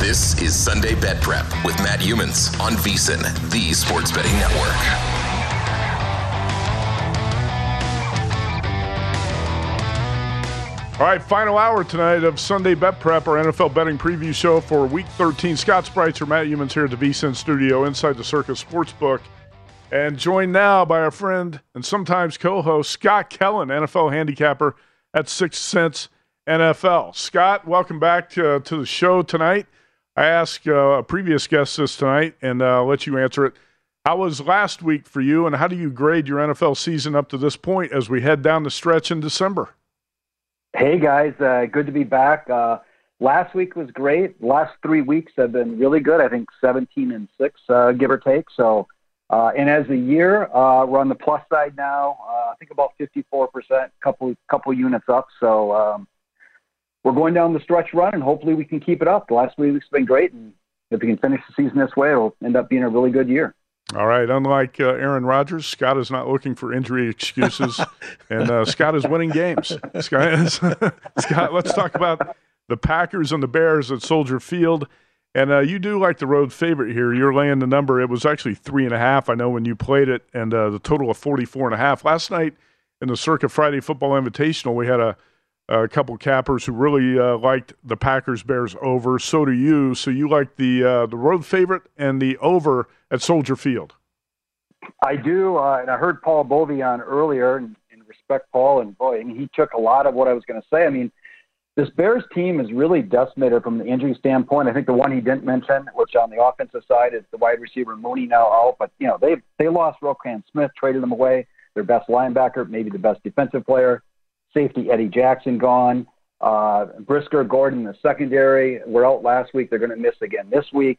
This is Sunday Bet Prep with Matt Youmans on VSIN, the Sports Betting Network. All right, final hour tonight of Sunday Bet Prep, our NFL betting preview show for Week 13. Scott Spreitzer, Matt Youmans here at the VSIN studio inside the Circa Sportsbook. And joined now by our friend and sometimes co-host Scott Kellen, NFL handicapper at Six Cents NFL. Scott, welcome back to, to the show tonight. I asked uh, a previous guest this tonight, and uh, I'll let you answer it. How was last week for you, and how do you grade your NFL season up to this point as we head down the stretch in December? Hey guys, uh, good to be back. Uh, last week was great. Last three weeks have been really good. I think 17 and six, uh, give or take. So, uh, and as a year, uh, we're on the plus side now. I think about 54 percent, couple couple units up. So um, we're going down the stretch run, and hopefully we can keep it up. The last three weeks have been great, and if we can finish the season this way, it'll end up being a really good year. All right. Unlike uh, Aaron Rodgers, Scott is not looking for injury excuses, and uh, Scott is winning games. Scott, is, Scott, let's talk about the Packers and the Bears at Soldier Field. And uh, you do like the road favorite here. You're laying the number. It was actually three and a half. I know when you played it, and uh, the total of 44 and a half. Last night in the Circa Friday Football Invitational, we had a, a couple cappers who really uh, liked the Packers Bears over. So do you. So you like the uh, the road favorite and the over at Soldier Field. I do, uh, and I heard Paul Bovi on earlier, and, and respect Paul, and boy, mean, he took a lot of what I was going to say. I mean, this Bears team is really decimated from the injury standpoint. I think the one he didn't mention, which on the offensive side is the wide receiver Mooney now out, but you know they they lost Roquan Smith, traded him away, their best linebacker, maybe the best defensive player, safety Eddie Jackson gone. Uh, Brisker, Gordon, the secondary were out last week. They're going to miss again this week.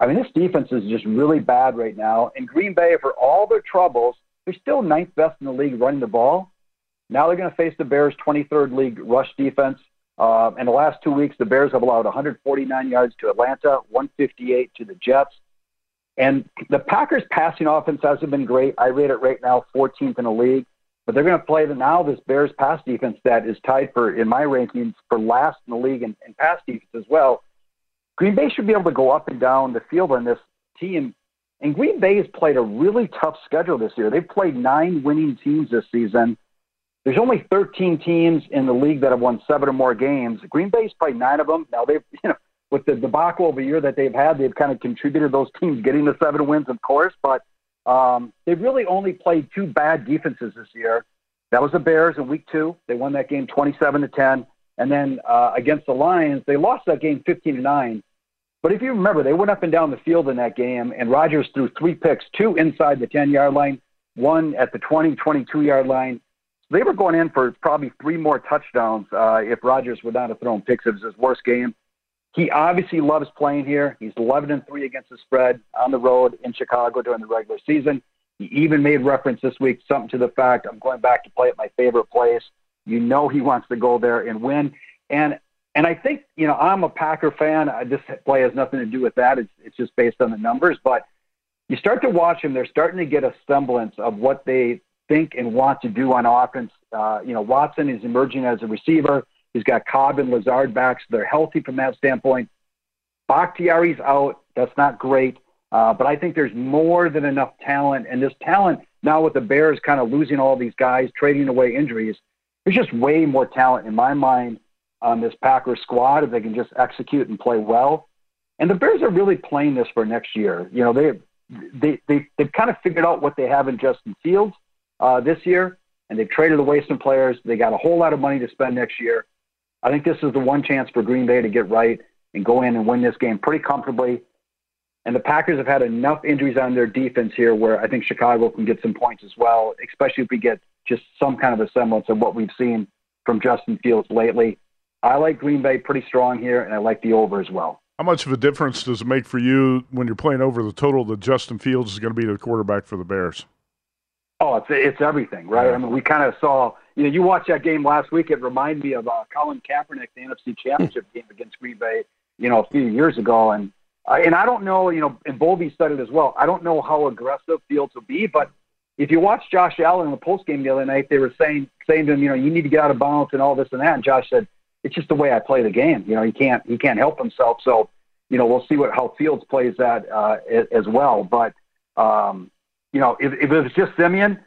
I mean, this defense is just really bad right now. And Green Bay, for all their troubles, they're still ninth best in the league running the ball. Now they're going to face the Bears' 23rd league rush defense. Uh, in the last two weeks, the Bears have allowed 149 yards to Atlanta, 158 to the Jets. And the Packers' passing offense hasn't been great. I rate it right now 14th in the league. But they're going to play the, now this Bears pass defense that is tied for, in my rankings, for last in the league in, in pass defense as well. Green Bay should be able to go up and down the field on this team. And Green Bay has played a really tough schedule this year. They've played nine winning teams this season. There's only 13 teams in the league that have won seven or more games. Green Bay's played nine of them. Now they've, you know, with the debacle of a year that they've had, they've kind of contributed those teams getting the seven wins, of course. But um, they've really only played two bad defenses this year. That was the Bears in Week Two. They won that game 27 to 10, And then uh, against the Lions, they lost that game 15 to 9. But if you remember, they went up and down the field in that game, and Rodgers threw three picks, two inside the 10 yard line, one at the 20, 22 yard line. They were going in for probably three more touchdowns uh, if Rodgers would not have thrown picks. It was his worst game. He obviously loves playing here. He's 11 and 3 against the spread on the road in Chicago during the regular season. He even made reference this week, something to the fact I'm going back to play at my favorite place. You know he wants to go there and win. And and I think, you know, I'm a Packer fan. I, This play has nothing to do with that. It's, it's just based on the numbers. But you start to watch them, they're starting to get a semblance of what they think and want to do on offense. Uh, you know, Watson is emerging as a receiver. He's got Cobb and Lazard back, so they're healthy from that standpoint. Bakhtiari's out. That's not great. Uh, but I think there's more than enough talent. And this talent, now with the Bears kind of losing all these guys, trading away injuries, there's just way more talent in my mind on this Packers squad if they can just execute and play well. And the Bears are really playing this for next year. You know, they they they they've kind of figured out what they have in Justin Fields uh, this year, and they've traded away some players. They got a whole lot of money to spend next year. I think this is the one chance for Green Bay to get right and go in and win this game pretty comfortably. And the Packers have had enough injuries on their defense here where I think Chicago can get some points as well, especially if we get just some kind of a semblance of what we've seen from Justin Fields lately. I like Green Bay pretty strong here, and I like the over as well. How much of a difference does it make for you when you're playing over the total that Justin Fields is going to be the quarterback for the Bears? Oh, it's it's everything, right? I mean, we kind of saw. You know, you watched that game last week. It reminded me of uh, Colin Kaepernick, the NFC Championship game against Green Bay. You know, a few years ago, and uh, and I don't know. You know, and Bovi said it as well. I don't know how aggressive Fields will be, but if you watch Josh Allen in the post game the other night, they were saying saying to him, you know, you need to get out of bounds and all this and that. And Josh said, it's just the way I play the game. You know, he can't he can't help himself. So, you know, we'll see what how Fields plays that uh, as well. But um, you know, if, if it was just Siemian,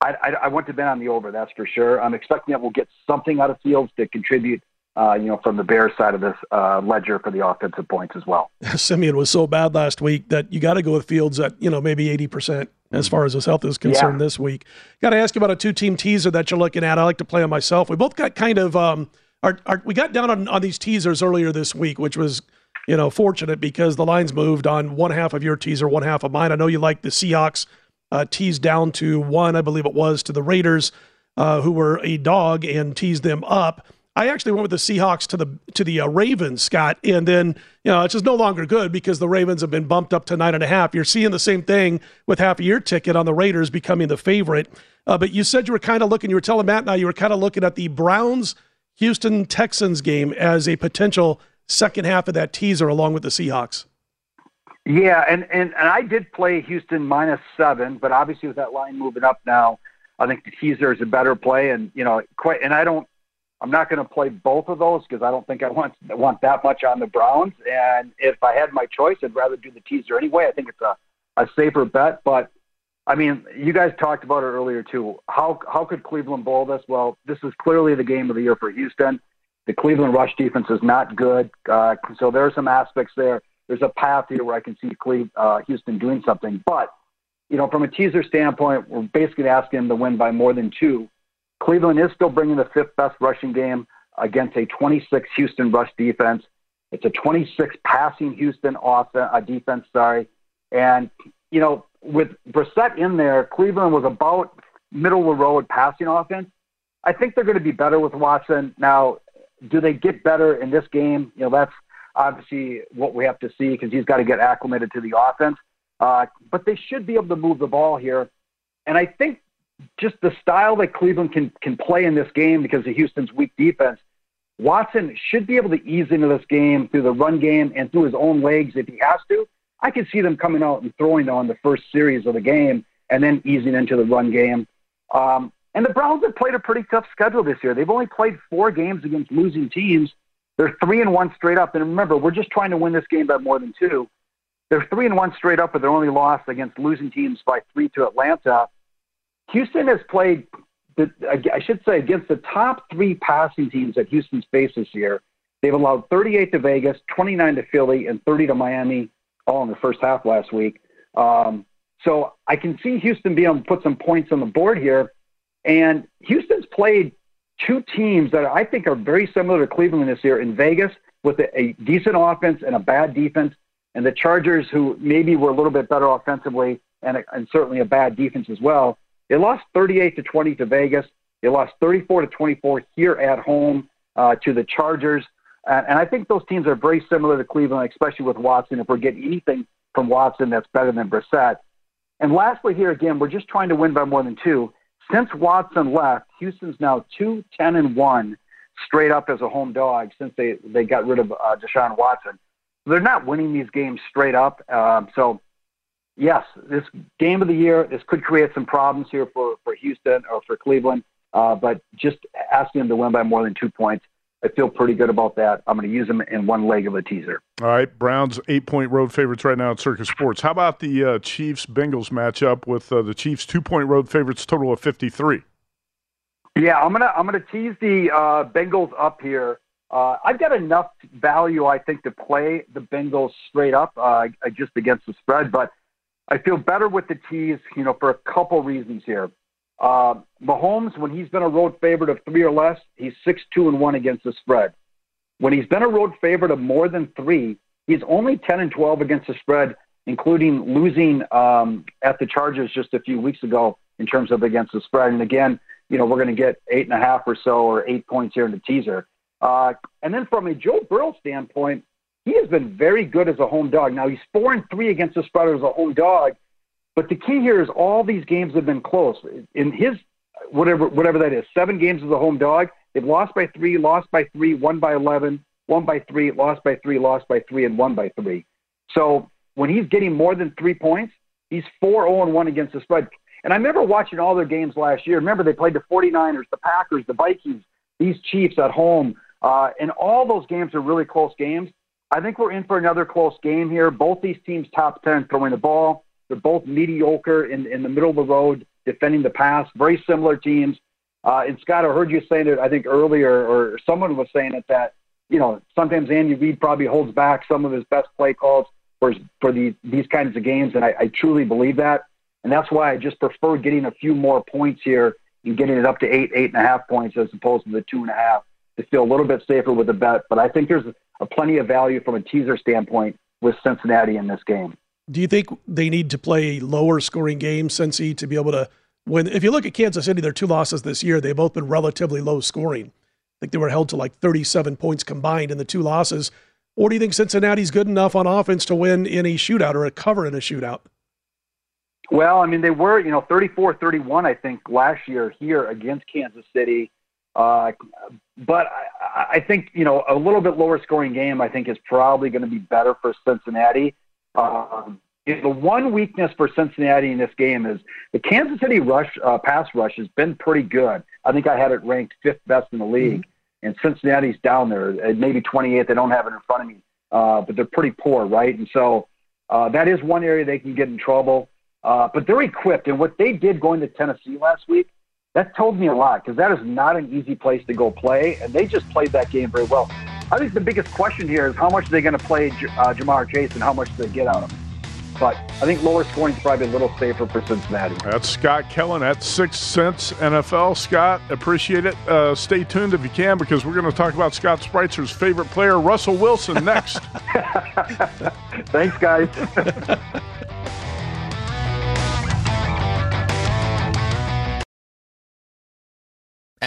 I, I, I wouldn't have been on the over. That's for sure. I'm expecting that we'll get something out of Fields to contribute. Uh, you know, from the Bears side of this uh, ledger for the offensive points as well. Siemian was so bad last week that you got to go with Fields at you know maybe eighty percent as far as his health is concerned yeah. this week. Got to ask you about a two-team teaser that you're looking at. I like to play on myself. We both got kind of um, our, our, we got down on, on these teasers earlier this week, which was you know fortunate because the lines moved on one half of your teaser, one half of mine. I know you like the Seahawks uh, teased down to one, I believe it was, to the Raiders, uh, who were a dog, and teased them up. I actually went with the Seahawks to the to the uh, Ravens, Scott, and then you know it's just no longer good because the Ravens have been bumped up to nine and a half. You're seeing the same thing with half a year ticket on the Raiders becoming the favorite. Uh, but you said you were kind of looking. You were telling Matt now you were kind of looking at the Browns Houston Texans game as a potential second half of that teaser along with the Seahawks. Yeah, and, and, and I did play Houston minus seven, but obviously with that line moving up now, I think the teaser is a better play. And you know, quite. And I don't. I'm not going to play both of those because I don't think I want want that much on the Browns. And if I had my choice, I'd rather do the teaser anyway. I think it's a a safer bet. But I mean, you guys talked about it earlier too. How how could Cleveland bowl this? Well, this is clearly the game of the year for Houston. The Cleveland rush defense is not good, uh, so there are some aspects there there's a path here where I can see Cleve, uh, Houston doing something. But, you know, from a teaser standpoint, we're basically asking them to win by more than two. Cleveland is still bringing the fifth best rushing game against a 26 Houston rush defense. It's a 26 passing Houston offense, uh, defense, sorry. And, you know, with Brissett in there, Cleveland was about middle of the road passing offense. I think they're going to be better with Watson. Now, do they get better in this game? You know, that's obviously what we have to see because he's got to get acclimated to the offense. Uh, but they should be able to move the ball here. And I think just the style that Cleveland can, can play in this game because of Houston's weak defense, Watson should be able to ease into this game through the run game and through his own legs if he has to. I could see them coming out and throwing on the first series of the game and then easing into the run game. Um, and the Browns have played a pretty tough schedule this year. They've only played four games against losing teams they're three and one straight up. And remember, we're just trying to win this game by more than two. They're three and one straight up, but they're only lost against losing teams by three to Atlanta. Houston has played, the, I should say, against the top three passing teams that Houston's faced this year. They've allowed 38 to Vegas, 29 to Philly, and 30 to Miami, all in the first half last week. Um, so I can see Houston being able to put some points on the board here. And Houston's played two teams that I think are very similar to Cleveland this year in Vegas with a, a decent offense and a bad defense, and the Chargers, who maybe were a little bit better offensively and, a, and certainly a bad defense as well. They lost 38 to 20 to Vegas. They lost 34 to 24 here at home uh, to the Chargers. And, and I think those teams are very similar to Cleveland, especially with Watson. If we're getting anything from Watson that's better than Brissett. And lastly, here again, we're just trying to win by more than two. Since Watson left, Houston's now 2 10 and 1 straight up as a home dog since they, they got rid of uh, Deshaun Watson. They're not winning these games straight up. Um, so, yes, this game of the year, this could create some problems here for, for Houston or for Cleveland. Uh, but just asking them to win by more than two points I feel pretty good about that. I'm going to use them in one leg of a teaser. All right, Browns eight point road favorites right now at Circa Sports. How about the uh, Chiefs Bengals matchup with uh, the Chiefs two point road favorites, total of 53? Yeah, I'm gonna I'm gonna tease the uh, Bengals up here. Uh, I've got enough value, I think, to play the Bengals straight up uh, just against the spread, but I feel better with the tease, you know, for a couple reasons here. Uh, Mahomes, when he's been a road favorite of three or less, he's six two and one against the spread. When he's been a road favorite of more than three, he's only ten and twelve against the spread, including losing um, at the Chargers just a few weeks ago in terms of against the spread. And again, you know, we're going to get eight and a half or so or eight points here in the teaser. Uh, and then from a Joe Burrow standpoint, he has been very good as a home dog. Now he's four and three against the spread as a home dog, but the key here is all these games have been close. In his whatever whatever that is, seven games as a home dog, they've lost by three, lost by three, won by eleven, won by three, lost by three, lost by three, and won by three. So when he's getting more than three points, he's four zero oh and one against the spread. And I remember watching all their games last year. Remember they played the 49ers, the Packers, the Vikings, these Chiefs at home, uh, and all those games are really close games. I think we're in for another close game here. Both these teams top ten throwing the ball. They're both mediocre in, in the middle of the road defending the pass. Very similar teams. Uh, and Scott, I heard you saying it, I think earlier, or someone was saying it that, you know, sometimes Andy Reid probably holds back some of his best play calls for, for these, these kinds of games. And I, I truly believe that. And that's why I just prefer getting a few more points here and getting it up to eight, eight and a half points as opposed to the two and a half to feel a little bit safer with the bet. But I think there's a plenty of value from a teaser standpoint with Cincinnati in this game. Do you think they need to play lower scoring games, Cincy, to be able to win? If you look at Kansas City, their two losses this year, they've both been relatively low scoring. I think they were held to like 37 points combined in the two losses. Or do you think Cincinnati's good enough on offense to win in a shootout or a cover in a shootout? Well, I mean, they were, you know, 34 31, I think, last year here against Kansas City. Uh, but I, I think, you know, a little bit lower scoring game, I think, is probably going to be better for Cincinnati. Um, the one weakness for Cincinnati in this game is the Kansas City rush uh, pass rush has been pretty good. I think I had it ranked fifth best in the league, mm-hmm. and Cincinnati's down there, maybe 28th. They don't have it in front of me, uh, but they're pretty poor, right? And so uh, that is one area they can get in trouble. Uh, but they're equipped, and what they did going to Tennessee last week, that told me a lot because that is not an easy place to go play, and they just played that game very well. I think the biggest question here is how much are they going to play uh, Ja'Marr Chase and how much do they get out of him. But I think lower scoring is probably a little safer for Cincinnati. That's Scott Kellen at Six Cents NFL. Scott, appreciate it. Uh, stay tuned if you can because we're going to talk about Scott Spreitzer's favorite player, Russell Wilson, next. Thanks, guys.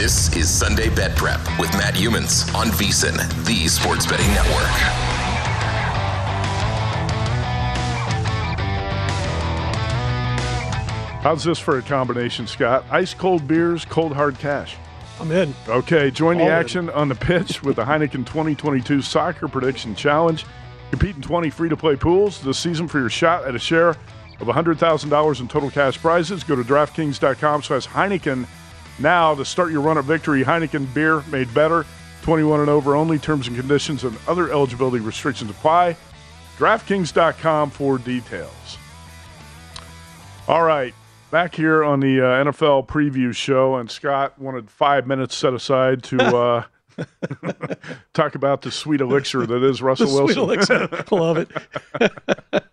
This is Sunday Bet Prep with Matt Youmans on VSIN, the Sports Betting Network. How's this for a combination, Scott? Ice cold beers, cold hard cash. I'm in. Okay, join the All in. action on the pitch with the Heineken 2022 Soccer Prediction Challenge. Compete in 20 free to play pools this season for your shot at a share of $100,000 in total cash prizes. Go to DraftKings.com slash Heineken now to start your run at victory. Heineken beer made better, 21 and over only. Terms and conditions and other eligibility restrictions apply. DraftKings.com for details. All right, back here on the uh, NFL preview show, and Scott wanted five minutes set aside to uh, talk about the sweet elixir that is Russell The sweet Wilson. elixir. Love it.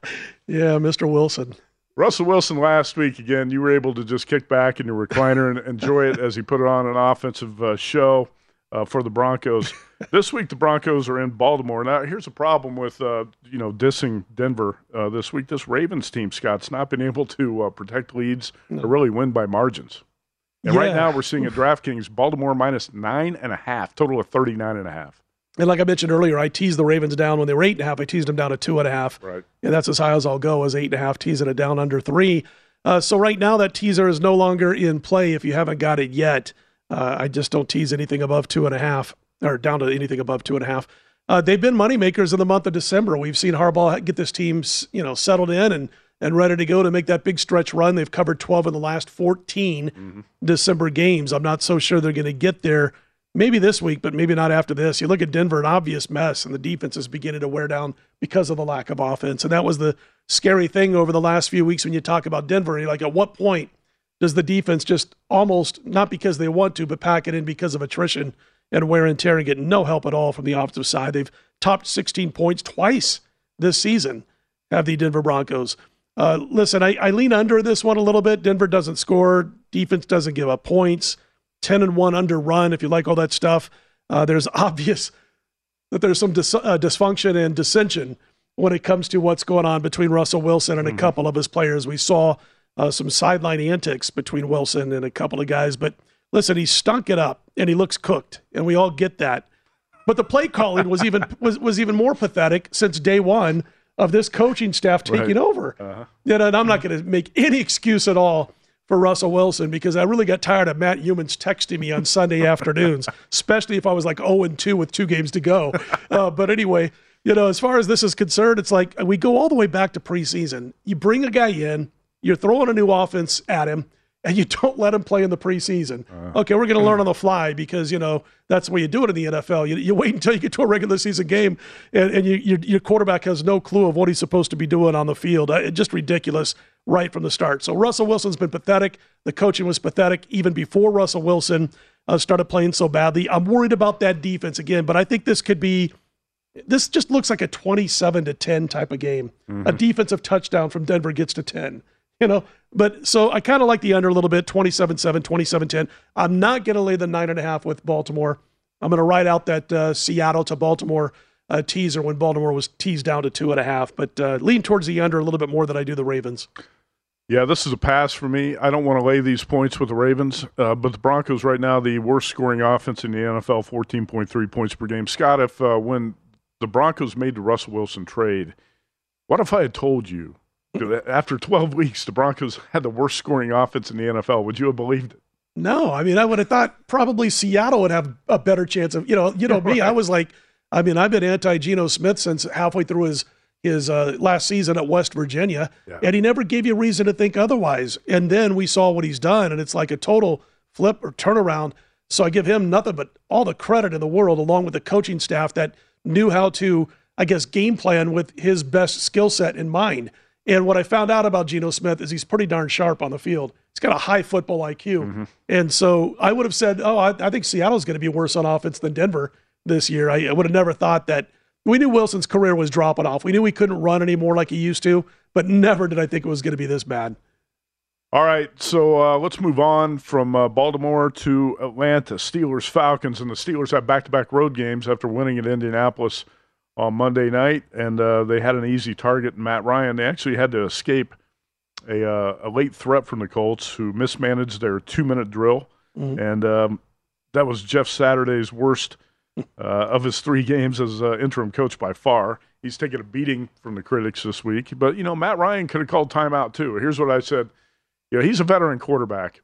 yeah, Mr. Wilson. Russell Wilson last week again. You were able to just kick back in your recliner and enjoy it as he put it on an offensive uh, show uh, for the Broncos. this week the Broncos are in Baltimore. Now here's a problem with uh, you know dissing Denver uh, this week. This Ravens team, Scott's not been able to uh, protect leads or really win by margins. And right now we're seeing at DraftKings Baltimore minus nine and a half, total of thirty nine and a half. And like I mentioned earlier, I teased the Ravens down when they were eight and a half. I teased them down to two and a half. Right. And that's as high as I'll go as eight and a half, teasing it down under three. Uh, so right now that teaser is no longer in play if you haven't got it yet. Uh, I just don't tease anything above two and a half or down to anything above two and a half. Uh, they've been moneymakers in the month of December. We've seen Harbaugh get this team, you know, settled in and and ready to go to make that big stretch run. They've covered 12 in the last 14 December games. I'm not so sure they're going to get there maybe this week, but maybe not after this. You look at Denver, an obvious mess, and the defense is beginning to wear down because of the lack of offense. And that was the scary thing over the last few weeks when you talk about Denver. You're like, at what point does the defense just almost, not because they want to, but pack it in because of attrition and wear and tear and get no help at all from the offensive side? They've topped 16 points twice this season, have the Denver Broncos. Uh, listen, I, I lean under this one a little bit. Denver doesn't score, defense doesn't give up points. 10 and 1 under run, if you like all that stuff. Uh, there's obvious that there's some dis- uh, dysfunction and dissension when it comes to what's going on between Russell Wilson and a couple of his players. We saw uh, some sideline antics between Wilson and a couple of guys, but listen, he stunk it up and he looks cooked, and we all get that. But the play calling was even was, was even more pathetic since day one of this coaching staff taking Right. over. Uh-huh. You know, and I'm not going to make any excuse at all for Russell Wilson because I really got tired of Matt Youmans texting me on Sunday afternoons, especially if I was like 0 and 2 with two games to go. Uh, but anyway, you know, as far as this is concerned, it's like we go all the way back to preseason. You bring a guy in, you're throwing a new offense at him, and you don't let him play in the preseason. Uh, okay, we're going to learn on the fly because you know that's the way you do it in the NFL. You, you wait until you get to a regular season game, and, and you, your, your quarterback has no clue of what he's supposed to be doing on the field. Uh, just ridiculous right from the start. So Russell Wilson's been pathetic. The coaching was pathetic even before Russell Wilson uh, started playing so badly. I'm worried about that defense again, but I think this could be. This just looks like a 27 to 10 type of game. Mm-hmm. A defensive touchdown from Denver gets to 10 you know. But so I kind of like the under a little bit 27 7, 27 10. I'm not going to lay the nine and a half with Baltimore. I'm going to ride out that uh, Seattle to Baltimore uh, teaser when Baltimore was teased down to two and a half, but uh, lean towards the under a little bit more than I do the Ravens. Yeah, this is a pass for me. I don't want to lay these points with the Ravens, uh, but the Broncos right now, the worst scoring offense in the NFL, 14.3 points per game. Scott, if uh, when the Broncos made the Russell Wilson trade, what if I had told you after 12 weeks, the Broncos had the worst scoring offense in the NFL. Would you have believed it? No, I mean, I would have thought probably Seattle would have a better chance of, you know, you know me. I was like, I mean, I've been anti Geno Smith since halfway through his his uh, last season at West Virginia, yeah. and he never gave you reason to think otherwise. And then we saw what he's done, and it's like a total flip or turnaround. So I give him nothing but all the credit in the world, along with the coaching staff that knew how to, I guess, game plan with his best skill set in mind. And what I found out about Geno Smith is he's pretty darn sharp on the field. He's got a high football IQ. Mm-hmm. And so I would have said, oh, I, I think Seattle's going to be worse on offense than Denver this year. I, I would have never thought that. We knew Wilson's career was dropping off. We knew he couldn't run anymore like he used to, but never did I think it was going to be this bad. All right, so uh, let's move on from uh, Baltimore to Atlanta. Steelers, Falcons, and the Steelers have back to back road games after winning at Indianapolis on Monday night, and uh, they had an easy target, Matt Ryan. They actually had to escape a, uh, a late threat from the Colts, who mismanaged their two minute drill, mm-hmm. and um, that was Jeff Saturday's worst uh, of his three games as uh, interim coach by far. He's taken a beating from the critics this week, but you know Matt Ryan could have called timeout too. Here's what I said: you know, he's a veteran quarterback.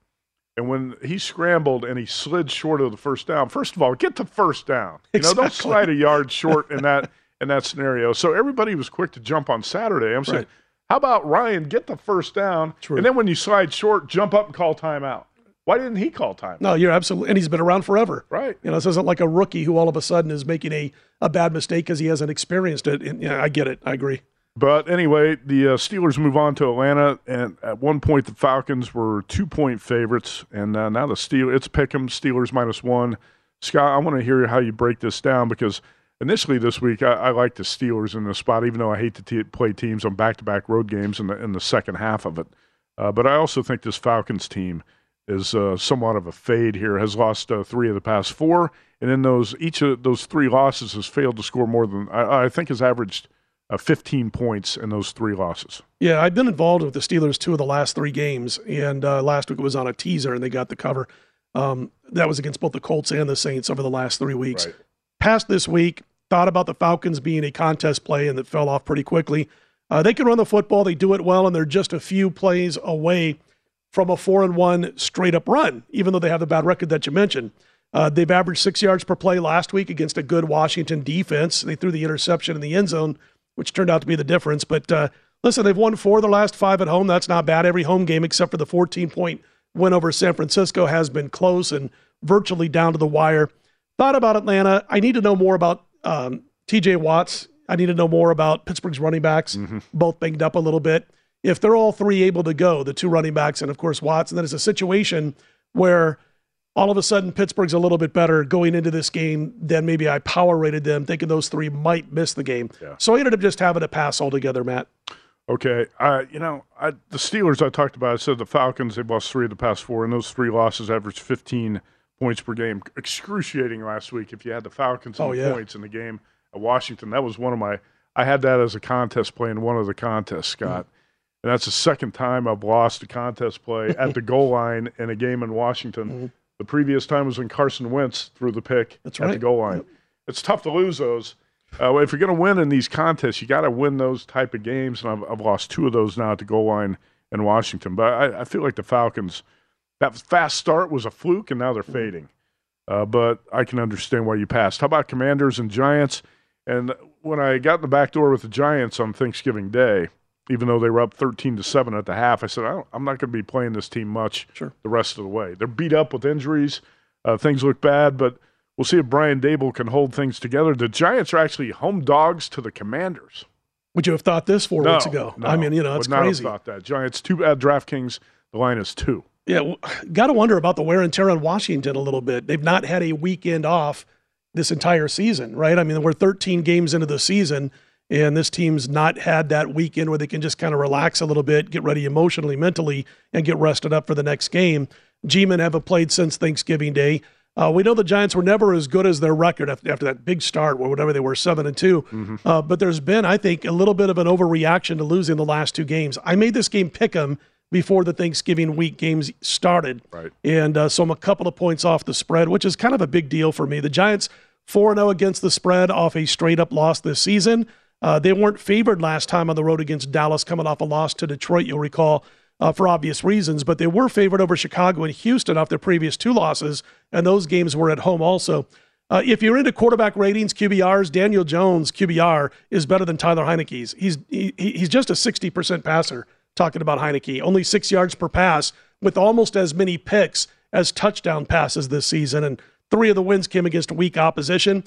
And when he scrambled and he slid short of the first down, first of all, get to first down. You know, don't slide a yard short in that in that scenario. So everybody was quick to jump on Saturday. I'm saying, right. how about Ryan get the first down, True. and then when you slide short, jump up and call timeout. Why didn't he call time? No, you're absolutely, and he's been around forever. Right. You know, this isn't like a rookie who all of a sudden is making a, a bad mistake because he hasn't experienced it. And yeah, I get it. I agree. But anyway, the uh, Steelers move on to Atlanta, and at one point the Falcons were two point favorites, and uh, now the Steel it's Pick'em Steelers minus one. Scott, I want to hear how you break this down because initially this week, I, I like the Steelers in this spot, even though I hate to t- play teams on back-to-back road games in the in the second half of it. Uh, but I also think this Falcons team is uh, somewhat of a fade here. Has lost uh, three of the past four, and in those each of those three losses has failed to score more than I, I think has averaged. Uh, 15 points in those three losses. Yeah, I've been involved with the Steelers two of the last three games, and uh, last week it was on a teaser, and they got the cover. Um, that was against both the Colts and the Saints over the last three weeks. Right. Past this week, thought about the Falcons being a contest play and that fell off pretty quickly. Uh, they can run the football, they do it well, and they're just a few plays away from a four and one straight up run, even though they have the bad record that you mentioned. Uh, they've averaged six yards per play last week against a good Washington defense. They threw the interception in the end zone, which turned out to be the difference. But uh, listen, they've won four of the last five at home. That's not bad. Every home game except for the 14 point win over San Francisco has been close and virtually down to the wire. Thought about Atlanta. I need to know more about um, TJ Watts, I need to know more about Pittsburgh's running backs, mm-hmm. both banged up a little bit. If they're all three able to go, the two running backs and of course Watts, and then it's a situation where all of a sudden Pittsburgh's a little bit better going into this game than maybe I power rated them, thinking those three might miss the game. Yeah. So I ended up just having a pass altogether, Matt. Okay, uh, you know I, the Steelers I talked about. I said the Falcons they've lost three of the past four, and those three losses averaged 15 points per game. Excruciating last week. If you had the Falcons and oh, yeah. points in the game at Washington, that was one of my. I had that as a contest play in one of the contests, Scott. Mm-hmm. And that's the second time I've lost a contest play at the goal line in a game in Washington. Mm-hmm. The previous time was when Carson Wentz threw the pick that's at right. the goal line. Yep. It's tough to lose those. Uh, if you're going to win in these contests, you got to win those type of games. And I've, I've, lost two of those now at the goal line in Washington. But I, I feel like the Falcons – that fast start was a fluke, and now they're fading. Uh, but I can understand why you passed. How about Commanders and Giants? And when I got in the back door with the Giants on Thanksgiving Day, even though they were up 13 to 7 at the half. I said, I am not going to be playing this team much sure. the rest of the way. They're beat up with injuries. Uh, things look bad, but we'll see if Brian Daboll can hold things together. The Giants are actually home dogs to the Commanders. Would you have thought this four no, weeks ago? No, I mean, you know, it's would not crazy. Have thought that Giants two at DraftKings. The line is two. Yeah, got to wonder about the wear and tear on Washington a little bit. They've not had a weekend off this entire season, right? I mean, we're 13 games into the season, and this team's not had that weekend where they can just kind of relax a little bit, get ready emotionally, mentally, and get rested up for the next game. G-men haven't played since Thanksgiving Day. Uh, we know the Giants were never as good as their record after, after that big start, or whatever they were, seven and 2 Mm-hmm. uh, but there's been, I think, a little bit of an overreaction to losing the last two games. I made this game pick 'em before the Thanksgiving week games started, right? And uh, so I'm a couple of points off the spread, which is kind of a big deal for me. The Giants four zero against the spread off a straight up loss this season. Uh, they weren't favored last time on the road against Dallas, coming off a loss to Detroit. You'll recall uh, for obvious reasons, but they were favored over Chicago and Houston off their previous two losses, and those games were at home also. Uh, if you're into quarterback ratings, QBRs, Daniel Jones QBR is better than Tyler Heinicke's. He's he, he's just a 60% passer. Talking about Heinicke, only six yards per pass with almost as many picks as touchdown passes this season, and three of the wins came against weak opposition.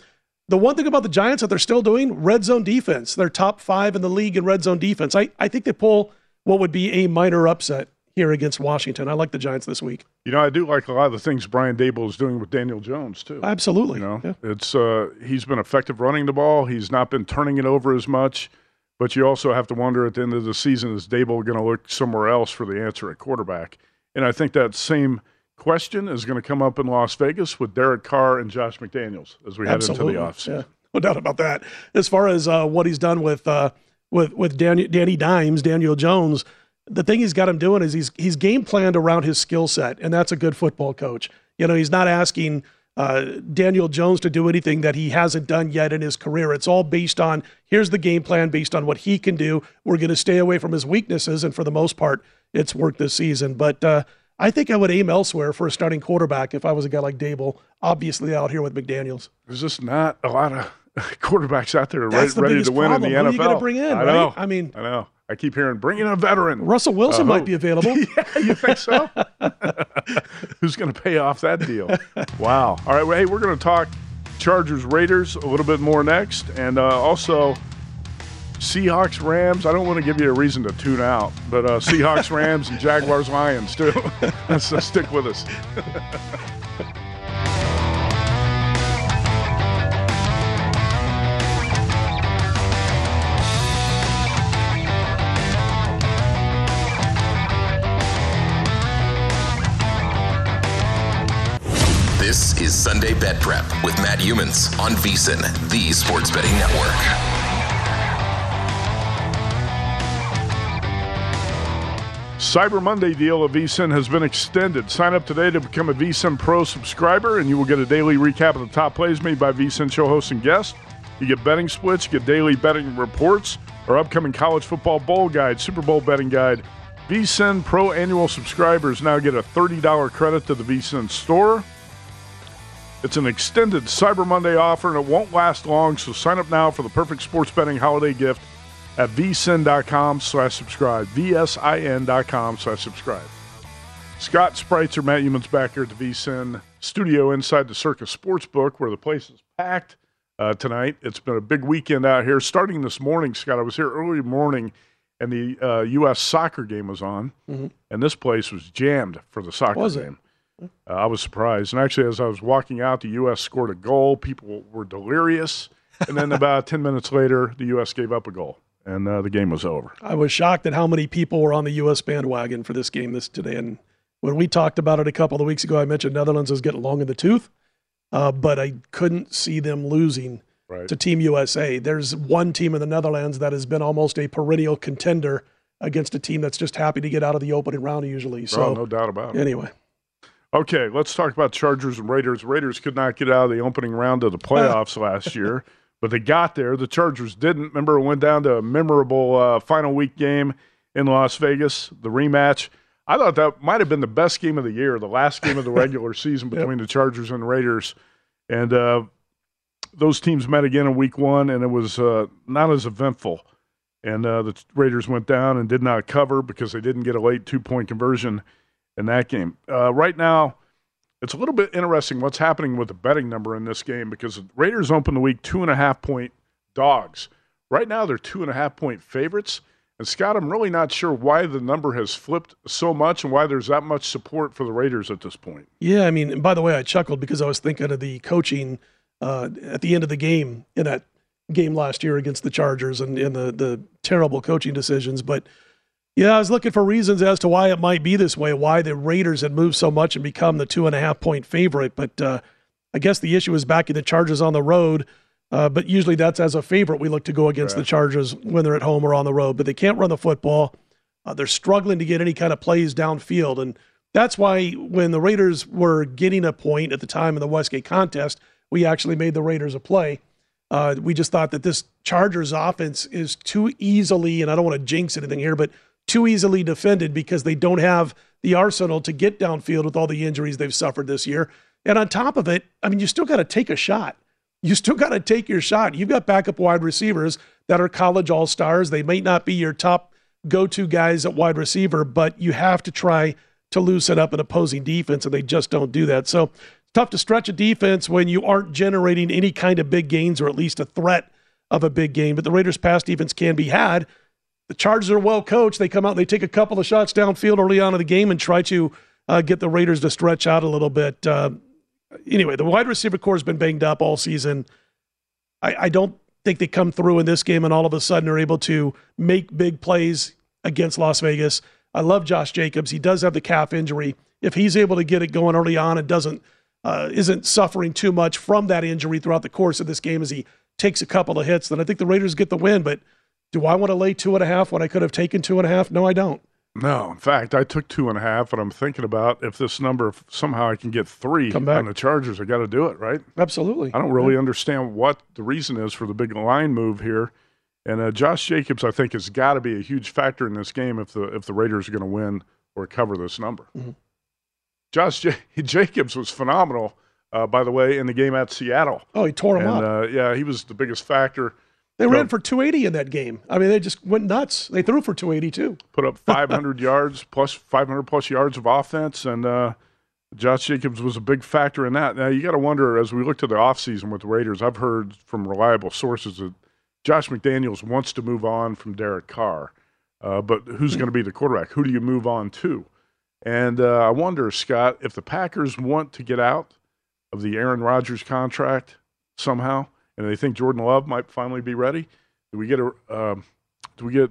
The one thing about the Giants that they're still doing, red zone defense. They're top five in the league in red zone defense. I, I think they pull what would be a minor upset here against Washington. I like the Giants this week. You know, I do like a lot of the things Brian Daboll is doing with Daniel Jones too. Absolutely. You know, yeah. it's uh, he's been effective running the ball. He's not been turning it over as much. But you also have to wonder at the end of the season is Daboll going to look somewhere else for the answer at quarterback? And I think that same question is going to come up in Las Vegas with Derek Carr and Josh McDaniels as we Absolutely. head into the offseason. Yeah. No doubt about that. As far as uh, what he's done with uh, with with Danny, Danny Dimes, Daniel Jones, the thing he's got him doing is he's he's game planned around his skill set, and that's a good football coach. You know, he's not asking uh, Daniel Jones to do anything that he hasn't done yet in his career. It's all based on here's the game plan based on what he can do. We're going to stay away from his weaknesses, and for the most part, it's worked this season. But uh, I think I would aim elsewhere for a starting quarterback if I was a guy like Daboll. Obviously, out here with McDaniels. There's just not a lot of quarterbacks out there That's the ready, ready to win problem. in the Who NFL. are you gonna bring in, I right? know. I mean- I know. I keep hearing bring in a veteran. Russell Wilson Uh, might be available. yeah, you think so? Who's going to pay off that deal? Wow. All right. Well, hey, we're going to talk Chargers Raiders a little bit more next, and uh, also Seahawks Rams. I don't want to give you a reason to tune out, but uh, Seahawks Rams and Jaguars Lions too. so stick with us. This is Sunday Bet Prep with Matt Youmans on VSIN, the Sports Betting Network. Cyber Monday deal of VSIN has been extended. Sign up today to become a VSIN Pro subscriber, and you will get a daily recap of the top plays made by VSIN show hosts and guests. You get betting splits, you get daily betting reports, our upcoming college football bowl guide, Super Bowl betting guide. VSIN Pro annual subscribers now get a $30 credit to the VSIN store. It's an extended Cyber Monday offer, and it won't last long, so sign up now for the perfect sports betting holiday gift at vsin.com slash subscribe. V-S-I-N.com slash subscribe. Scott Spreitzer, Matt Youmans back here at the VSIN studio inside the Circa Sportsbook where the place is packed uh, tonight. It's been a big weekend out here. Starting this morning, Scott, I was here early morning and the uh, U.S. soccer game was on, Mhm. and this place was jammed for the soccer Was game. Uh, I was surprised. And actually, as I was walking out, the U.S. scored a goal. People were delirious. And then about 10 minutes later, the U.S. gave up a goal, and uh, the game was over. I was shocked at how many people were on the U.S. bandwagon for this game this today. And when we talked about it a couple of weeks ago, I mentioned Netherlands is getting long in the tooth, uh, but I couldn't see them losing Right. to Team USA. There's one team in the Netherlands that has been almost a perennial contender against a team that's just happy to get out of the opening round usually. So oh, no doubt about it. anyway, Okay, let's talk about Chargers and Raiders. Raiders could not get out of the opening round of the playoffs last year, but they got there. The Chargers didn't. Remember, it went down to a memorable uh, final week game in Las Vegas, the rematch. I thought that might have been the best game of the year, the last game of the regular season between the Chargers and Raiders. And uh, those teams met again in week one, and it was uh, not as eventful and uh, the Raiders went down and did not cover because they didn't get a late two point conversion in that game. Uh, right now, it's a little bit interesting what's happening with the betting number in this game because the Raiders opened the week two and a half point dogs. Right now, they're two and a half point favorites. And Scott, I'm really not sure why the number has flipped so much and why there's that much support for the Raiders at this point. Yeah, I mean, and by the way, I chuckled because I was thinking of the coaching uh, at the end of the game in that game last year against the Chargers and, and the the terrible coaching decisions. But yeah, I was looking for reasons as to why it might be this way, why the Raiders had moved so much and become the two and a half point favorite. But uh, I guess the issue is backing the Chargers on the road. Uh, but usually that's as a favorite we look to go against right. the Chargers when they're at home or on the road. But they can't run the football. Uh, they're struggling to get any kind of plays downfield. And that's why when the Raiders were getting a point at the time of the Westgate contest, we actually made the Raiders a play. Uh, we just thought that this Chargers offense is too easily, and I don't want to jinx anything here, but too easily defended because they don't have the arsenal to get downfield with all the injuries they've suffered this year. And on top of it, I mean, you still got to take a shot you still got to take your shot. You've got backup wide receivers that are college all stars. They might not be your top go to guys at wide receiver, but you have to try to loosen up an opposing defense, and they just don't do that. So it's tough to stretch a defense when you aren't generating any kind of big gains or at least a threat of a big game. But the Raiders' pass defense can be had. The Chargers are well coached. They come out, they take a couple of shots downfield early on in the game and try to uh, get the Raiders to stretch out a little bit. Uh, anyway, the wide receiver corps has been banged up all season. I, I don't think they come through in this game and all of a sudden are able to make big plays against Las Vegas. I love Josh Jacobs. He does have the calf injury. If he's able to get it going early on and doesn't uh, isn't suffering too much from that injury throughout the course of this game as he takes a couple of hits, then I think the Raiders get the win. But do I want to lay two and a half when I could have taken two and a half? No, I don't. No, in fact, I took two and a half, and I'm thinking about if this number somehow I can get three on the Chargers, I got to do it, right? Absolutely. I don't really yeah. understand what the reason is for the big line move here, and uh, Josh Jacobs, I think, has got to be a huge factor in this game if the if the Raiders are going to win or cover this number. Mm-hmm. Josh J- Jacobs was phenomenal, uh, by the way, in the game at Seattle. Oh, he tore him and, up. Uh, yeah, he was the biggest factor. They ran for 280 in that game. I mean, they just went nuts. They threw for 282. Put up 500 yards plus 500 plus yards of offense, and uh, Josh Jacobs was a big factor in that. Now you got to wonder as we look to the offseason with the Raiders. I've heard from reliable sources that Josh McDaniels wants to move on from Derek Carr, uh, but who's going to be the quarterback? Who do you move on to? And uh, I wonder, Scott, if the Packers want to get out of the Aaron Rodgers contract somehow and they think Jordan Love might finally be ready. Do we get a uh, do we get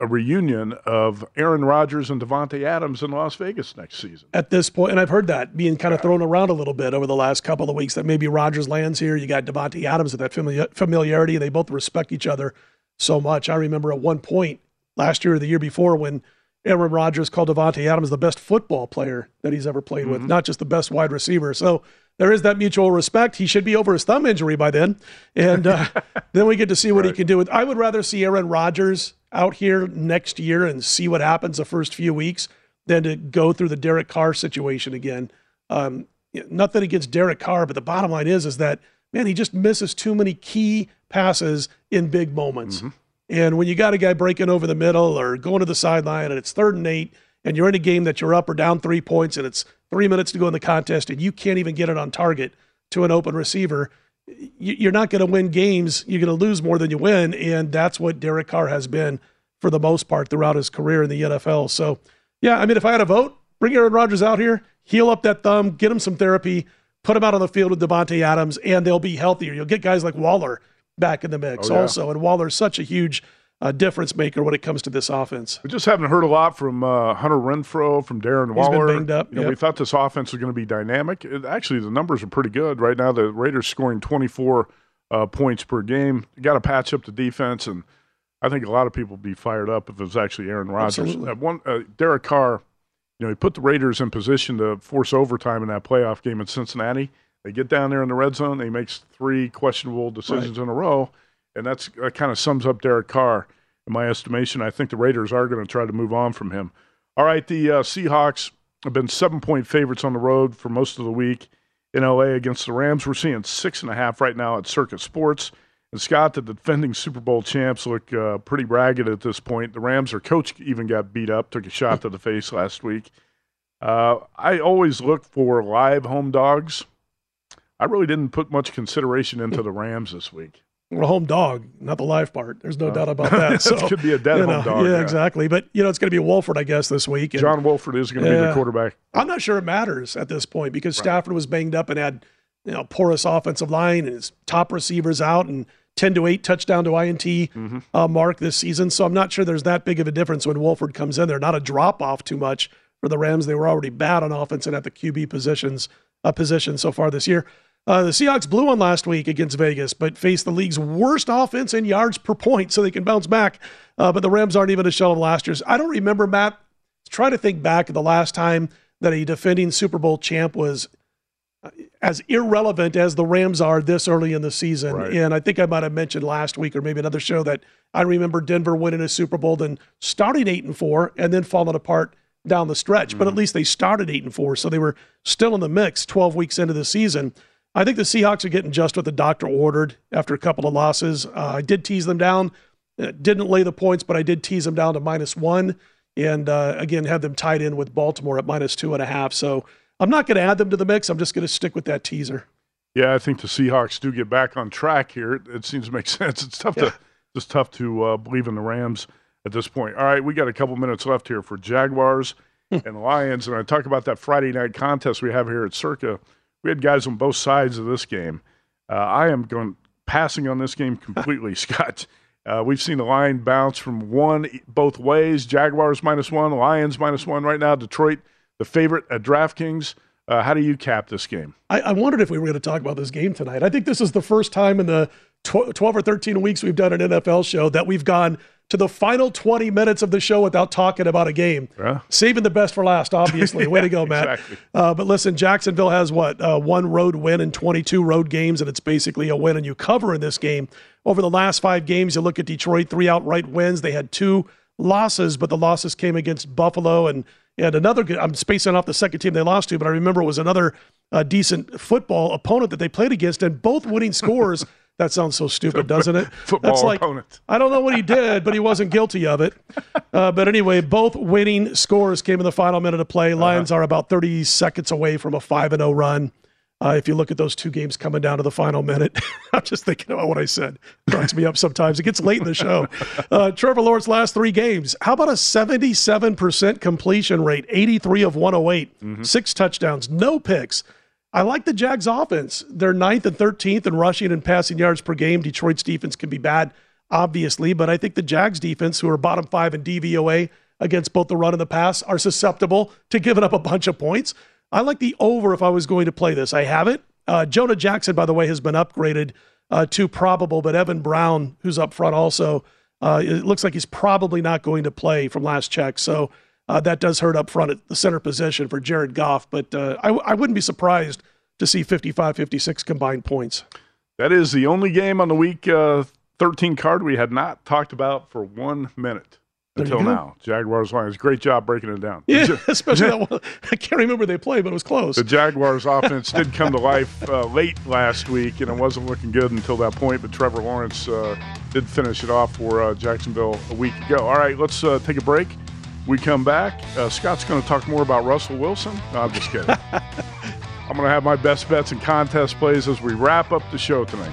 a reunion of Aaron Rodgers and Davante Adams in Las Vegas next season? At this point, and I've heard that being kind of thrown around a little bit over the last couple of weeks that maybe Rodgers lands here. You got Davante Adams with that familiarity. They both respect each other so much. I remember at one point last year or the year before when Aaron Rodgers called Davante Adams the best football player that he's ever played mm-hmm. with, not just the best wide receiver. So there is that mutual respect. He should be over his thumb injury by then, and uh, then we get to see what right. he can do. With I would rather see Aaron Rodgers out here next year and see what happens the first few weeks than to go through the Derek Carr situation again. Um, nothing against Derek Carr, but the bottom line is is that man, he just misses too many key passes in big moments. Mm-hmm. And when you got a guy breaking over the middle or going to the sideline and it's third and eight, and you're in a game that you're up or down three points and it's three minutes to go in the contest and you can't even get it on target to an open receiver, you're not going to win games. You're going to lose more than you win. And that's what Derek Carr has been for the most part throughout his career in the NFL. So, yeah, I mean, if I had a vote, bring Aaron Rodgers out here, heal up that thumb, get him some therapy, put him out on the field with Davante Adams, and they'll be healthier. You'll get guys like Waller back in the mix oh, yeah. also. And Waller's such a huge a difference maker when it comes to this offense. We just haven't heard a lot from uh, Hunter Renfrow, from Darren Waller. He's been banged up. You know, yep. We thought this offense was going to be dynamic. It, actually, the numbers are pretty good right now. The Raiders scoring 24 uh, points per game. Got to patch up the defense, and I think a lot of people would be fired up if it was actually Aaron Rodgers. Uh, one, uh, Derek Carr, you know, he put the Raiders in position to force overtime in that playoff game in Cincinnati. They get down there in the red zone. They makes three questionable decisions right. in a row and that's that kind of sums up Derek Carr in my estimation. I think the Raiders are going to try to move on from him. All right, the uh, Seahawks have been seven point favorites on the road for most of the week in LA against the Rams. We're seeing six and a half right now at Circa Sports. And Scott, the defending Super Bowl champs, look uh, pretty ragged at this point. The Rams, their coach even got beat up, took a shot to the face last week. Uh, I always look for live home dogs. I really didn't put much consideration into the Rams this week. A home dog, not the live part. There's no uh, doubt about that. So could be a dead home know, dog. Yeah, yeah, exactly. But you know, it's going to be Wolford, I guess, this week. And, John Wolford is going to be the quarterback. I'm not sure it matters at this point because right. Stafford was banged up and had you know porous offensive line and his top receivers out and 10 to 8 touchdown to INT mm-hmm. uh, mark this season. So I'm not sure there's that big of a difference when Wolford comes in there. Not a drop off too much for the Rams. They were already bad on offense and at the QB positions uh, position so far this year. Uh, the Seahawks blew one last week against Vegas, but faced the league's worst offense in yards per point, so they can bounce back. Uh, but the Rams aren't even a shell of last year's. I don't remember, Matt. Try to think back the last time that a defending Super Bowl champ was as irrelevant as the Rams are this early in the season. Right. And I think I might have mentioned last week or maybe another show that I remember Denver winning a Super Bowl, then starting eight and four, and then falling apart down the stretch. Mm-hmm. But at least they started eight and four, so they were still in the mix 12 weeks into the season. I think the Seahawks are getting just what the doctor ordered after a couple of losses. Uh, I did tease them down, uh, didn't lay the points, but I did tease them down to minus one, and uh, again have them tied in with Baltimore at minus two and a half. So I'm not going to add them to the mix. I'm just going to stick with that teaser. Yeah, I think the Seahawks do get back on track here. It seems to make sense. It's tough yeah. to it's tough to uh, believe in the Rams at this point. All right, we got a couple minutes left here for Jaguars hmm. and Lions, and I talk about that Friday night contest we have here at Circa we had guys on both sides of this game. Uh, I am going passing on this game completely, Scott. Uh, we've seen the line bounce from one both ways. Jaguars minus one, Lions minus one right now. Detroit, the favorite at DraftKings. Uh, how do you cap this game? I, I, wondered if we were going to talk about this game tonight. I think this is the first time in the tw- 12 or 13 weeks we've done an NFL show that we've gone to the final 20 minutes of the show without talking about a game. Yeah. Saving the best for last, obviously. Way to go, Matt. Exactly. Uh, but listen, Jacksonville has what? Uh, one road win in 22 road games, and it's basically a win and you cover in this game. Over the last five games, you look at Detroit, three outright wins. They had two losses, but the losses came against Buffalo and and another. I'm spacing off the second team they lost to, but I remember it was another uh, decent football opponent that they played against, and both winning scores That sounds so stupid, doesn't it? Football That's like, opponent. I don't know what he did, but he wasn't guilty of it. Uh, but anyway, both winning scores came in the final minute of play. Uh-huh. Lions uh-huh. are about 30 seconds away from a 5 0 run. Uh, if you look at those two games coming down to the final minute, I'm just thinking about what I said. It cracks me up sometimes. It gets late in the show. Uh, Trevor Lawrence last three games. How about a 77% completion rate, 83 of 108, mm-hmm. six touchdowns, no picks. I like the Jags offense. They're ninth and 13th in rushing and passing yards per game. Detroit's defense can be bad, obviously, but I think the Jags defense, who are bottom five in DVOA against both the run and the pass, are susceptible to giving up a bunch of points. I like the over if I was going to play this. I have it. Uh, Jonah Jackson, by the way, has been upgraded uh, to probable, but Evan Brown, who's up front also, uh, it looks like he's probably not going to play from last check. So uh, that does hurt up front at the center position for Jared Goff, but uh, I, I wouldn't be surprised to see 55 56 combined points. That is the only game on the week uh, 13 card we had not talked about for one minute until now. Jaguars Lions. Great job breaking it down. Yeah, especially that one. I can't remember they played, but it was close. The Jaguars offense did come to life uh, late last week, and it wasn't looking good until that point. But Trevor Lawrence uh, did finish it off for uh, Jacksonville a week ago. All right, let's uh, take a break. We come back. Uh, Scott's going to talk more about Russell Wilson. No, I'm just kidding. I'm going to have my best bets and contest plays as we wrap up the show tonight.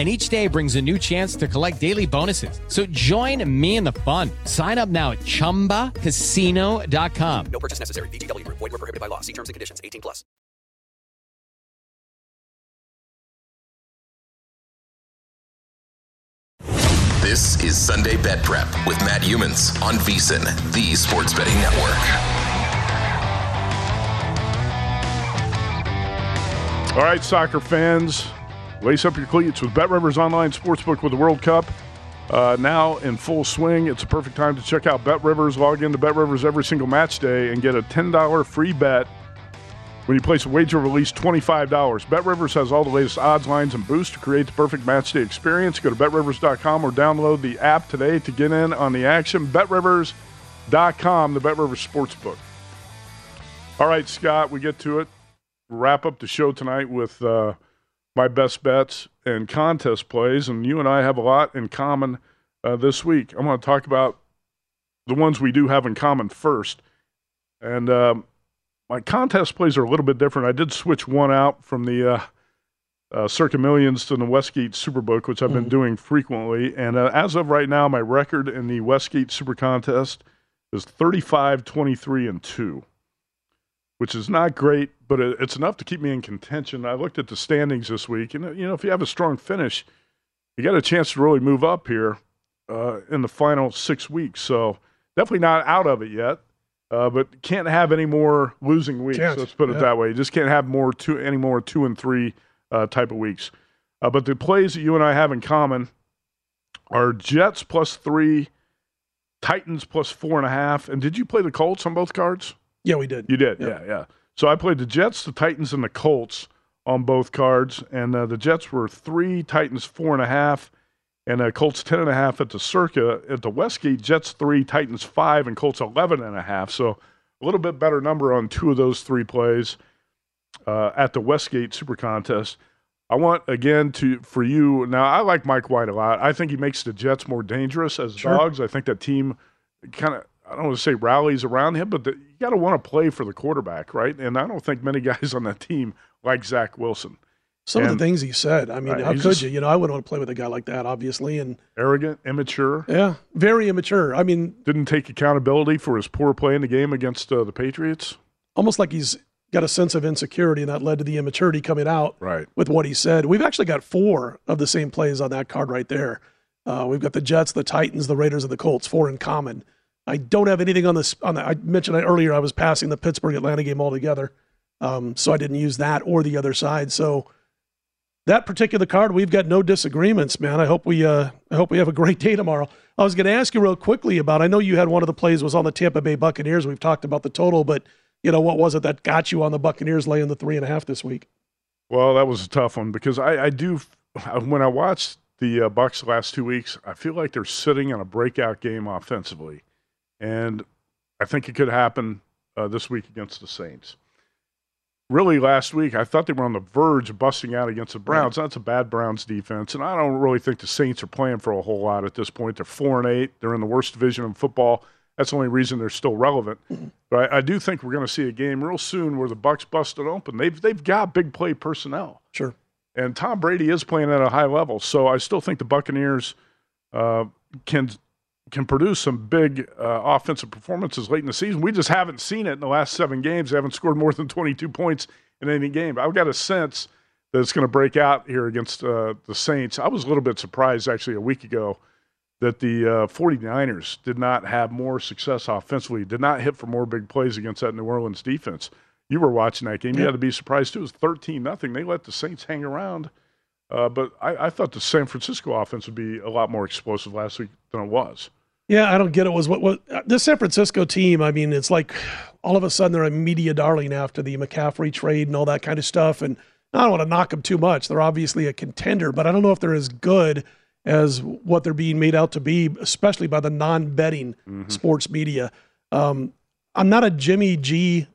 and each day brings a new chance to collect daily bonuses. So join me in the fun. Sign up now at ChumbaCasino.com. No purchase necessary. VGW. Void were prohibited by law. See terms and conditions. 18 plus. This is Sunday Bet Prep with Matt Youmans on VSIN, the Sports Betting Network. All right, soccer fans, Lace up your cleats with Bet Rivers Online Sportsbook with the World Cup. Uh, now in full swing. It's a perfect time to check out Bet Rivers. Log into Bet Rivers every single match day and get a $10 free bet when you place a wager of at least $25. Bet Rivers has all the latest odds, lines, and boosts to create the perfect match day experience. Go to betrivers.com or download the app today to get in on the action. BetRivers.com, the Bet Rivers Sportsbook. All right, Scott, we get to it. Wrap up the show tonight with. Uh, my best bets and contest plays, and you and I have a lot in common uh, this week. I'm going to talk about the ones we do have in common first. And um, my contest plays are a little bit different. I did switch one out from the uh, uh, Circa Millions to the Westgate Superbook, which I've been mm-hmm. doing frequently. And uh, as of right now, my record in the Westgate Super Contest is 35, 23, and 2 which is not great, but it's enough to keep me in contention. I looked at the standings this week, and you know, if you have a strong finish, you got a chance to really move up here uh, in the final six weeks. So definitely not out of it yet, uh, but can't have any more losing weeks. Can't. Let's put it yeah. that way. You just can't have more two any more two and three uh, type of weeks. Uh, but the plays that you and I have in common are Jets plus three, Titans plus four and a half. And did you play the Colts on both cards? Yeah, we did. You did, yeah, yeah. So I played the Jets, the Titans, and the Colts on both cards, and uh, the Jets were three, Titans four and a half, and uh, Colts ten and a half at the Circa. At the Westgate, Jets three, Titans five, and Colts eleven and a half. So a little bit better number on two of those three plays uh, at the Westgate Super Contest. I want again to for you now. I like Mike White a lot. I think he makes the Jets more dangerous as sure. dogs. I think that team kind of I don't want to say rallies around him, but the, you got to want to play for the quarterback, right? And I don't think many guys on that team like Zach Wilson. Some and, of the things he said, I mean, how could just, you? You know, I wouldn't want to play with a guy like that, obviously, and arrogant, immature. Yeah, very immature. I mean, didn't take accountability for his poor play in the game against uh, the Patriots. Almost like he's got a sense of insecurity, and that led to the immaturity coming out. Right. With what he said, we've actually got four of the same plays on that card right there. Uh, we've got the Jets, the Titans, the Raiders, and the Colts, four in common. I don't have anything on this. On the, I mentioned earlier I was passing the Pittsburgh Atlanta game altogether, um, so I didn't use that or the other side. So that particular card, we've got no disagreements, man. I hope we uh, I hope we have a great day tomorrow. I was going to ask you real quickly about. I know you had one of the plays was on the Tampa Bay Buccaneers. We've talked about the total, but you know what was it that got you on the Buccaneers laying the three and a half this week? Well, that was a tough one because I, I do when I watched the uh, Bucs last two weeks, I feel like they're sitting on a breakout game offensively and I think it could happen uh, this week against the Saints. Really, last week I thought they were on the verge of busting out against the Browns. Right. That's a bad Browns defense, and I don't really think the Saints are playing for a whole lot at this point. They're four and eight. They're in the worst division in football. That's the only reason they're still relevant. But I, I, do think we're going to see a game real soon where the Bucs busted open. They've they've got big play personnel. Sure. And Tom Brady is playing at a high level, so I still think the Buccaneers uh, can can produce some big uh, offensive performances late in the season. We just haven't seen it in the last seven games. They haven't scored more than 22 points in any game. I've got a sense that it's going to break out here against uh, the Saints. I was a little bit surprised actually a week ago that the uh, 49ers did not have more success offensively, did not hit for more big plays against that New Orleans defense. You were watching that game. You had to be surprised too. It was 13 nothing. They let the Saints hang around. Uh, but I, I, thought the San Francisco offense would be a lot more explosive last week than it was. Yeah, I don't get it. Was what what the San Francisco team? I mean, it's like all of a sudden they're a media darling after the McCaffrey trade and all that kind of stuff. And I don't want to knock them too much. They're obviously a contender, but I don't know if they're as good as what they're being made out to be, especially by the non-betting mm-hmm. sports media. Um, I'm not a Jimmy G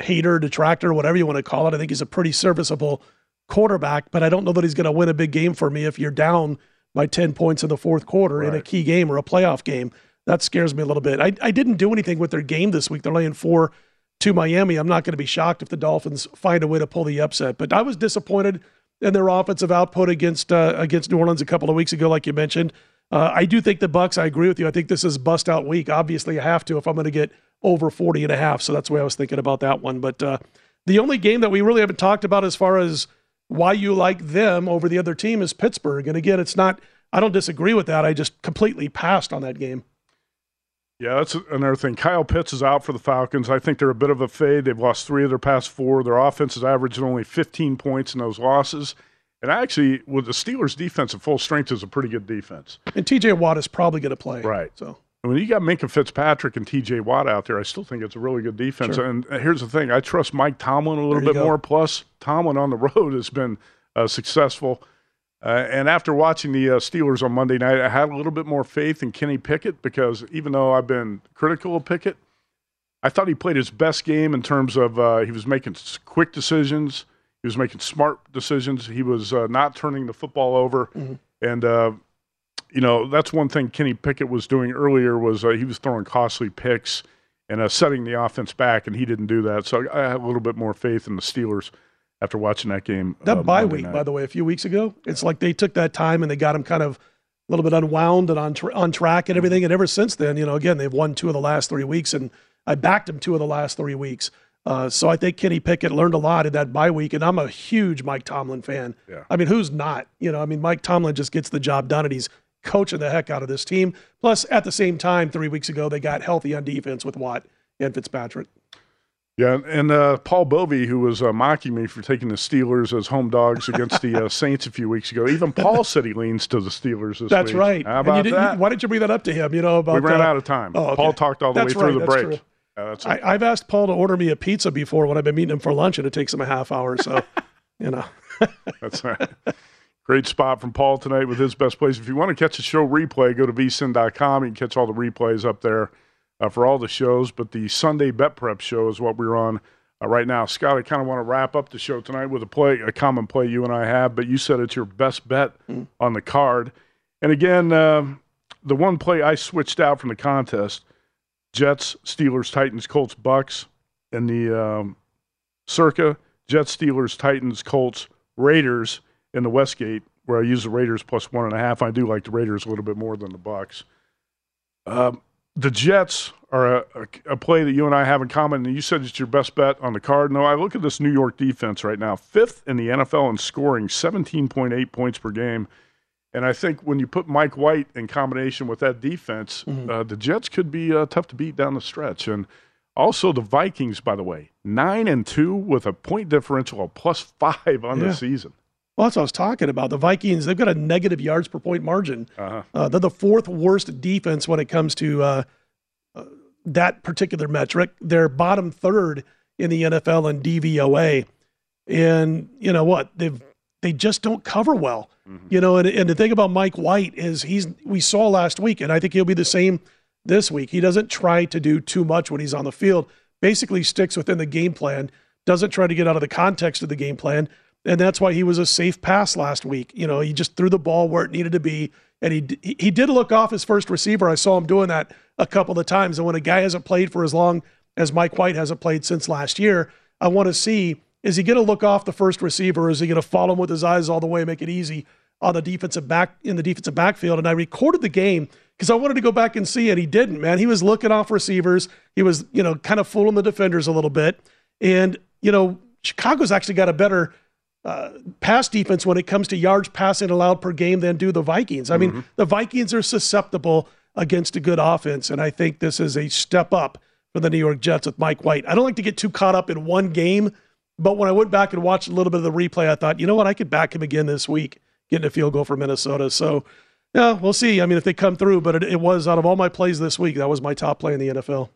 hater, detractor, whatever you want to call it. I think he's a pretty serviceable quarterback, but I don't know that he's going to win a big game for me if you're down by 10 points in the fourth quarter right. in a key game or a playoff game. That scares me a little bit. I, I didn't do anything with their game this week. They're laying four to Miami. I'm not going to be shocked if the Dolphins find a way to pull the upset, but I was disappointed in their offensive output against uh, against New Orleans a couple of weeks ago, like you mentioned. Uh, I do think the Bucs. I agree with you. I think this is bust out week. Obviously, I have to if I'm going to get over 40 and a half. So that's the way I was thinking about that one. But uh, the only game that we really haven't talked about as far as why you like them over the other team is Pittsburgh. And again, it's not. I don't disagree with that. I just completely passed on that game. Yeah, that's another thing. Kyle Pitts is out for the Falcons. I think they're a bit of a fade. They've lost three of their past four. Their offense is averaging only 15 points in those losses. And actually, with the Steelers' defense at full strength, is a pretty good defense. And T.J. Watt is probably going to play. Right. So when you got Minkah Fitzpatrick and T.J. Watt out there, I still think it's a really good defense. Sure. And here's the thing: I trust Mike Tomlin a little bit go. more. Plus, Tomlin on the road has been uh, successful. Uh, and after watching the uh, Steelers on Monday night, I had a little bit more faith in Kenny Pickett because even though I've been critical of Pickett, I thought he played his best game in terms of uh, he was making quick decisions, he was making smart decisions, he was uh, not turning the football over, mm-hmm. and uh, you know that's one thing Kenny Pickett was doing earlier was uh, he was throwing costly picks and setting the offense back, and he didn't do that. So I have a little bit more faith in the Steelers after watching that game. That uh, bye week, night. by the way, a few weeks ago, it's yeah. like they took that time and they got him kind of a little bit unwound and on tra- on track and everything. And ever since then, you know, again they've won two of the last three weeks, and I backed him two of the last three weeks. Uh, so I think Kenny Pickett learned a lot in that bye week, and I'm a huge Mike Tomlin fan. Yeah. I mean, who's not? You know, I mean, Mike Tomlin just gets the job done, and he's coaching the heck out of this team. Plus, at the same time, three weeks ago they got healthy on defense with Watt and Fitzpatrick. Yeah, and uh, Paul Bovi, who was uh, mocking me for taking the Steelers as home dogs against the uh, Saints a few weeks ago, even Paul said he leans to the Steelers this That's week. right. How about that? Why didn't you bring that up to him? You know about we ran out of time. Oh, okay. Paul talked all the that's way right, through the break. that's I, have asked Paul to order me a pizza before when I've been meeting him for lunch, and it takes him a half hour. So, you know. that's right. Great spot from Paul tonight with his best plays. If you want to catch the show replay, go to vsin.com. You can catch all the replays up there uh, for all the shows. But the Sunday Bet Prep show is what we're on uh, right now. Scott, I kind of want to wrap up the show tonight with a play, a common play you and I have, but you said it's your best bet mm. on the card. And again, uh, the one play I switched out from the contest Jets, Steelers, Titans, Colts, Bucs, and the um, circa Jets, Steelers, Titans, Colts, Raiders in the Westgate, where I use the Raiders plus one and a half. I do like the Raiders a little bit more than the Bucs. Um, the Jets are a, a, a, play that you and I have in common, and you said it's your best bet on the card. No, I look at this New York defense right now, fifth in the NFL in scoring, 17.8 points per game. And I think when you put Mike White in combination with that defense, mm-hmm. uh, the Jets could be uh, tough to beat down the stretch. And also the Vikings, by the way, nine and two with a point differential of plus five on yeah. the season. Well, that's what I was talking about. The Vikings, they've got a negative yards per point margin. Uh-huh. Uh, they're the fourth worst defense when it comes to uh, uh, that particular metric. They're bottom third in the NFL in DVOA. And you know what? They've they just don't cover well. Mm-hmm. You know, and, and the thing about Mike White is he's we saw last week, and I think he'll be the same this week. He doesn't try to do too much when he's on the field. Basically sticks within the game plan, doesn't try to get out of the context of the game plan and that's why he was a safe pass last week. You know, he just threw the ball where it needed to be, and he he did look off his first receiver. I saw him doing that a couple of times. And when a guy hasn't played for as long as Mike White hasn't played since last year, I want to see is he going to look off the first receiver? Or is he going to follow him with his eyes all the way, make it easy on the defensive back in the defensive backfield, and I recorded the game because I wanted to go back and see it. He didn't, man. He was looking off receivers. He was, you know, kind of fooling the defenders a little bit. And, you know, Chicago's actually got a better uh, pass defense when it comes to yards passing allowed per game than do the Vikings. I mean, Mm-hmm. the Vikings are susceptible against a good offense, and I think this is a step up for the New York Jets with Mike White. I don't like to get too caught up in one game, but when I went back and watched a little bit of the replay, I thought, you know what, I could back him again this week, getting a field goal for Minnesota. So, yeah, we'll see. I mean, if they come through, but it, it was out of all my plays this week, that was my top play in the NFL.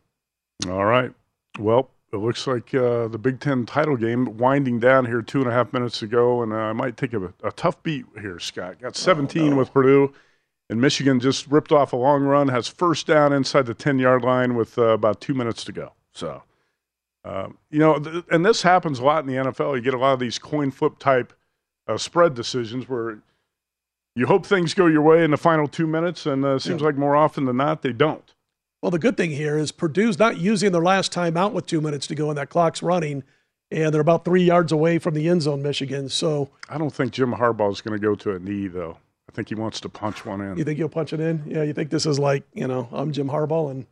All right. Well, it looks like uh, the Big Ten title game winding down here two and a half minutes ago, and uh, I might take a, a tough beat here, Scott. Got 17 with Purdue, and Michigan just ripped off a long run, has first down inside the 10 yard line with uh, about two minutes to go. So, um, you know, th- and this happens a lot in the NFL. You get a lot of these coin flip type uh, spread decisions where you hope things go your way in the final two minutes, and uh, it seems like more often than not they don't. Well, the good thing here is Purdue's not using their last time out with two minutes to go, and that clock's running, and they're about three yards away from the end zone, Michigan. So I don't think Jim Harbaugh is going to go to a knee, though. I think he wants to punch one in. you think he'll punch it in? Yeah, you think this is like, you know, I'm Jim Harbaugh and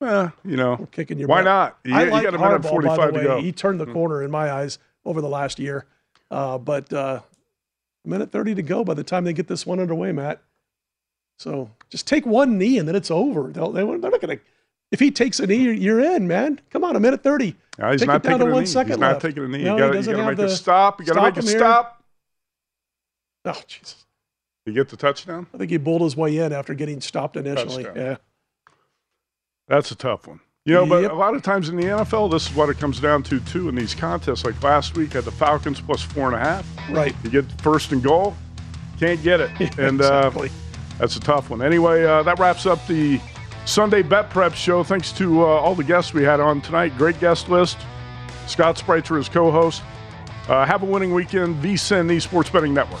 Well, you know, we're kicking your why butt. not? You, I you like got a minute Harbaugh, 45 by the to way. go. He turned the Mm. corner in my eyes over the last year. Uh, but uh, minute 30 to go by the time they get this one underway, Matt. So just take one knee and then it's over. They'll, they, they're not going to. If he takes a knee, you're, in, man. Come on, a minute 30. No, he's Take not it down to a one knee. second He's not left. taking a knee. No, you got to make a the- stop. You got to make a him here. stop. Oh, Jesus. You get the touchdown. I think he bowled his way in after getting stopped initially. Touchdown. Yeah. That's a tough one. You know, but a lot of times in the NFL, this is what it comes down to too. In these contests, like last week, had the Falcons plus four and a half. Right. You get first and goal, can't get it, and exactly. uh, that's a tough one. Anyway, uh, that wraps up the Sunday Bet Prep show. Thanks to uh, all the guests we had on tonight. Great guest list. Scott Spreitzer is co-host. Uh, have a winning weekend. VSIN, the Sports Betting Network.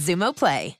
Xumo Play.